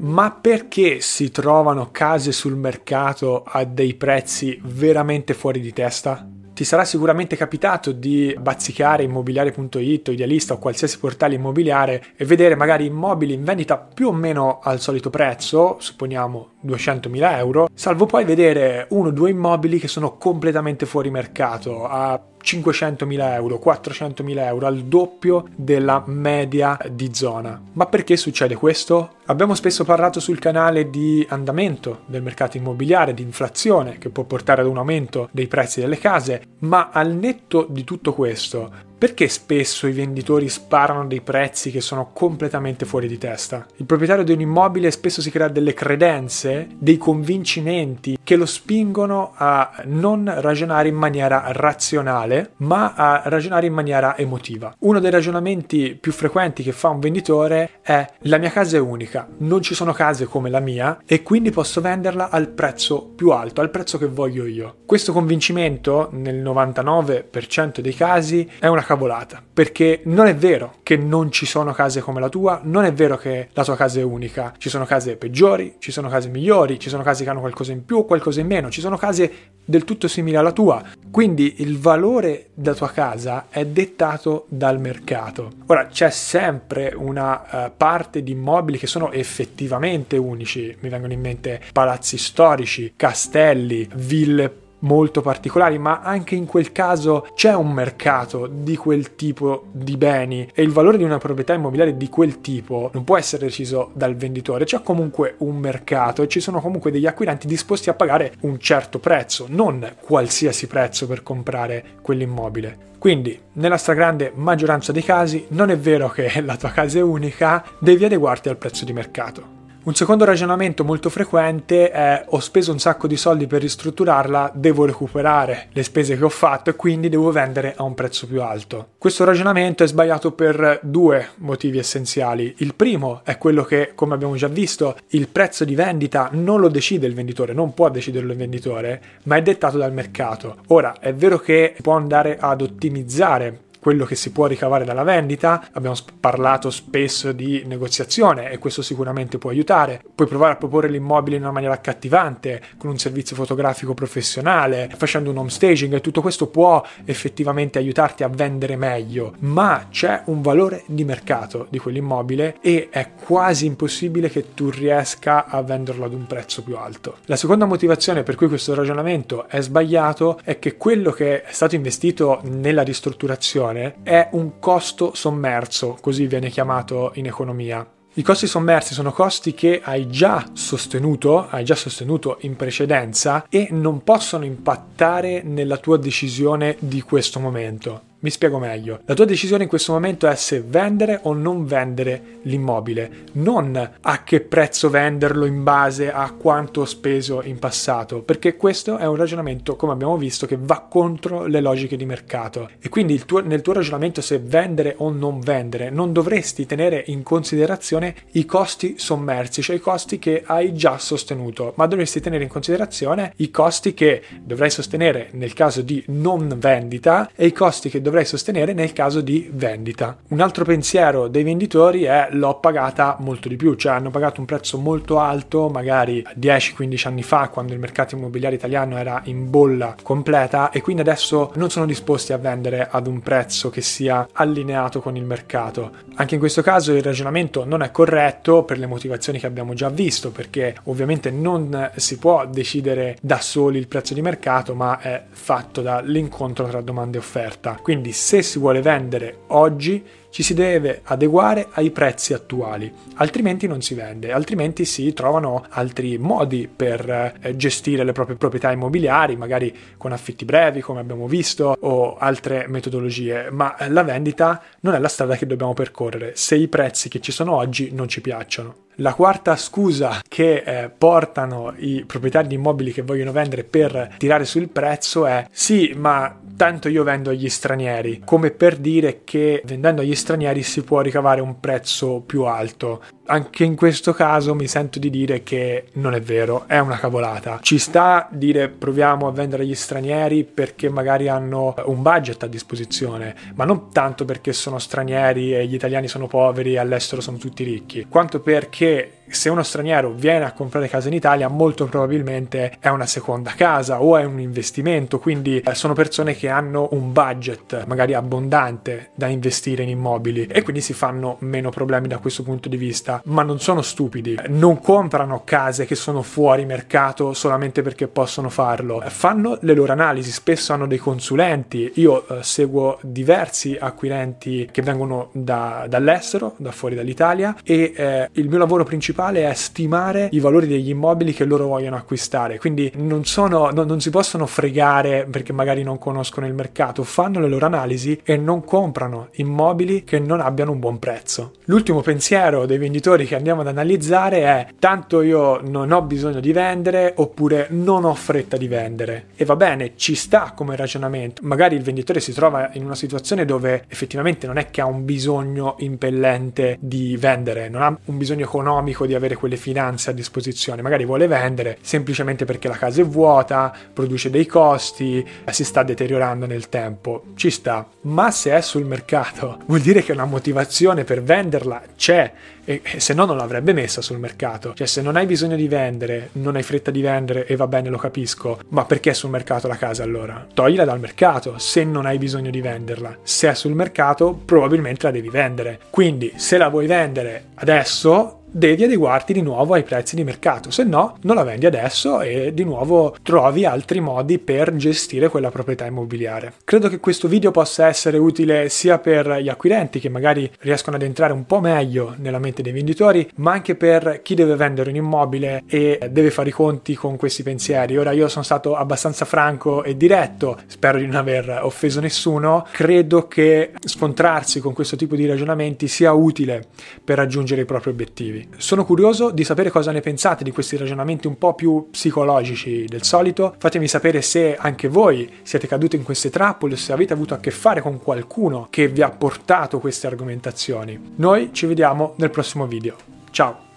Ma perché si trovano case sul mercato a dei prezzi veramente fuori di testa? Ti sarà sicuramente capitato di bazzicare immobiliare.it o idealista o qualsiasi portale immobiliare e vedere magari immobili in vendita più o meno al solito prezzo, supponiamo 200.000 euro, salvo poi vedere uno o due immobili che sono completamente fuori mercato a 500.000 euro, 400.000 euro, al doppio della media di zona. Ma perché succede questo? Abbiamo spesso parlato sul canale di andamento del mercato immobiliare, di inflazione che può portare ad un aumento dei prezzi delle case, ma al netto di tutto questo, perché spesso i venditori sparano dei prezzi che sono completamente fuori di testa? Il proprietario di un immobile spesso si crea delle credenze, dei convincimenti che lo spingono a non ragionare in maniera razionale, ma a ragionare in maniera emotiva. Uno dei ragionamenti più frequenti che fa un venditore è la mia casa è unica, non ci sono case come la mia e quindi posso venderla al prezzo più alto, al prezzo che voglio io. Questo convincimento nel 99% dei casi è una cavolata, perché non è vero che non ci sono case come la tua, non è vero che la tua casa è unica, ci sono case peggiori, ci sono case migliori, ci sono case che hanno qualcosa in più, qualcosa in meno, ci sono case del tutto simili alla tua, quindi il valore della tua casa è dettato dal mercato. Ora c'è sempre una uh, parte di immobili che sono effettivamente unici, mi vengono in mente palazzi storici, castelli, ville molto particolari, ma anche in quel caso c'è un mercato di quel tipo di beni e il valore di una proprietà immobiliare di quel tipo non può essere deciso dal venditore, c'è comunque un mercato e ci sono comunque degli acquirenti disposti a pagare un certo prezzo, non qualsiasi prezzo per comprare quell'immobile. Quindi, nella stragrande maggioranza dei casi, non è vero che la tua casa è unica, devi adeguarti al prezzo di mercato. Un secondo ragionamento molto frequente è ho speso un sacco di soldi per ristrutturarla, devo recuperare le spese che ho fatto e quindi devo vendere a un prezzo più alto. Questo ragionamento è sbagliato per due motivi essenziali. Il primo è quello che, come abbiamo già visto, il prezzo di vendita non lo decide il venditore, non può deciderlo il venditore, ma è dettato dal mercato. Ora, è vero che può andare ad ottimizzare quello che si può ricavare dalla vendita. Abbiamo parlato spesso di negoziazione e questo sicuramente può aiutare. Puoi provare a proporre l'immobile in una maniera accattivante, con un servizio fotografico professionale, facendo un home staging e tutto questo può effettivamente aiutarti a vendere meglio, ma c'è un valore di mercato di quell'immobile e è quasi impossibile che tu riesca a venderlo ad un prezzo più alto. La seconda motivazione per cui questo ragionamento è sbagliato è che quello che è stato investito nella ristrutturazione produzione è un costo sommerso, così viene chiamato in economia. I costi sommersi sono costi che hai già sostenuto, hai già sostenuto in precedenza e non possono impattare nella tua decisione di questo momento. Mi spiego meglio. La tua decisione in questo momento è se vendere o non vendere l'immobile, non a che prezzo venderlo in base a quanto ho speso in passato, perché questo è un ragionamento, come abbiamo visto, che va contro le logiche di mercato. E quindi tuo, nel tuo ragionamento se vendere o non vendere, non dovresti tenere in considerazione i costi sommersi, cioè i costi che hai già sostenuto, ma dovresti tenere in considerazione i costi che dovrai sostenere nel caso di non vendita e i costi che dovrai sostenere nel caso di vendita. Un altro pensiero dei venditori è l'ho pagata molto di più, cioè hanno pagato un prezzo molto alto, magari 10-15 anni fa, quando il mercato immobiliare italiano era in bolla completa e quindi adesso non sono disposti a vendere ad un prezzo che sia allineato con il mercato. Anche in questo caso il ragionamento non è corretto per le motivazioni che abbiamo già visto, perché ovviamente non si può decidere da soli il prezzo di mercato, ma è fatto dall'incontro tra domanda e offerta. Quindi quindi se si vuole vendere oggi ci si deve adeguare ai prezzi attuali, altrimenti non si vende, altrimenti si trovano altri modi per eh, gestire le proprie proprietà immobiliari, magari con affitti brevi, come abbiamo visto, o altre metodologie, ma la vendita non è la strada che dobbiamo percorrere se i prezzi che ci sono oggi non ci piacciono. La quarta scusa che eh, portano i proprietari di immobili che vogliono vendere per tirare sul prezzo è sì, ma tanto io vendo agli stranieri, come per dire che vendendo agli stranieri si può ricavare un prezzo più alto. Anche in questo caso mi sento di dire che non è vero, è una cavolata. Ci sta dire proviamo a vendere agli stranieri perché magari hanno un budget a disposizione, ma non tanto perché sono stranieri e gli italiani sono poveri e all'estero sono tutti ricchi, quanto perché se uno straniero viene a comprare casa in Italia, molto probabilmente è una seconda casa o è un investimento, quindi eh, sono persone che hanno un budget magari abbondante da investire in immobili e quindi si fanno meno problemi da questo punto di vista, ma non sono stupidi, non comprano case che sono fuori mercato solamente perché possono farlo, fanno le loro analisi, spesso hanno dei consulenti, io eh, seguo diversi acquirenti che vengono da, dall'estero, da fuori dall'Italia e eh, il mio lavoro principale principale è stimare i valori degli immobili che loro vogliono acquistare, quindi non, sono, no, non si possono fregare perché magari non conoscono il mercato, fanno le loro analisi e non comprano immobili che non abbiano un buon prezzo. L'ultimo pensiero dei venditori che andiamo ad analizzare è tanto io non ho bisogno di vendere oppure non ho fretta di vendere. E va bene, ci sta come ragionamento. Magari il venditore si trova in una situazione dove effettivamente non è che ha un bisogno impellente di vendere, non ha un bisogno economico di avere quelle finanze a disposizione, magari vuole vendere semplicemente perché la casa è vuota, produce dei costi, si sta deteriorando nel tempo, ci sta, ma se è sul mercato vuol dire che una motivazione per venderla c'è e se no non l'avrebbe messa sul mercato. Cioè se non hai bisogno di vendere, non hai fretta di vendere e va bene, lo capisco, ma perché è sul mercato la casa allora? Toglila dal mercato se non hai bisogno di venderla. Se è sul mercato probabilmente la devi vendere. Quindi se la vuoi vendere adesso devi adeguarti di nuovo ai prezzi di mercato, se no non la vendi adesso e di nuovo trovi altri modi per gestire quella proprietà immobiliare. Credo che questo video possa essere utile sia per gli acquirenti che magari riescono ad entrare un po' meglio nella mente dei venditori, ma anche per chi deve vendere un immobile e deve fare i conti con questi pensieri. Ora io sono stato abbastanza franco e diretto, spero di non aver offeso nessuno, credo che scontrarsi con questo tipo di ragionamenti sia utile per raggiungere i propri obiettivi positivi. Sono curioso di sapere cosa ne pensate di questi ragionamenti un po' più psicologici del solito. Fatemi sapere se anche voi siete caduti in queste trappole o se avete avuto a che fare con qualcuno che vi ha portato queste argomentazioni. Noi ci vediamo nel prossimo video. Ciao!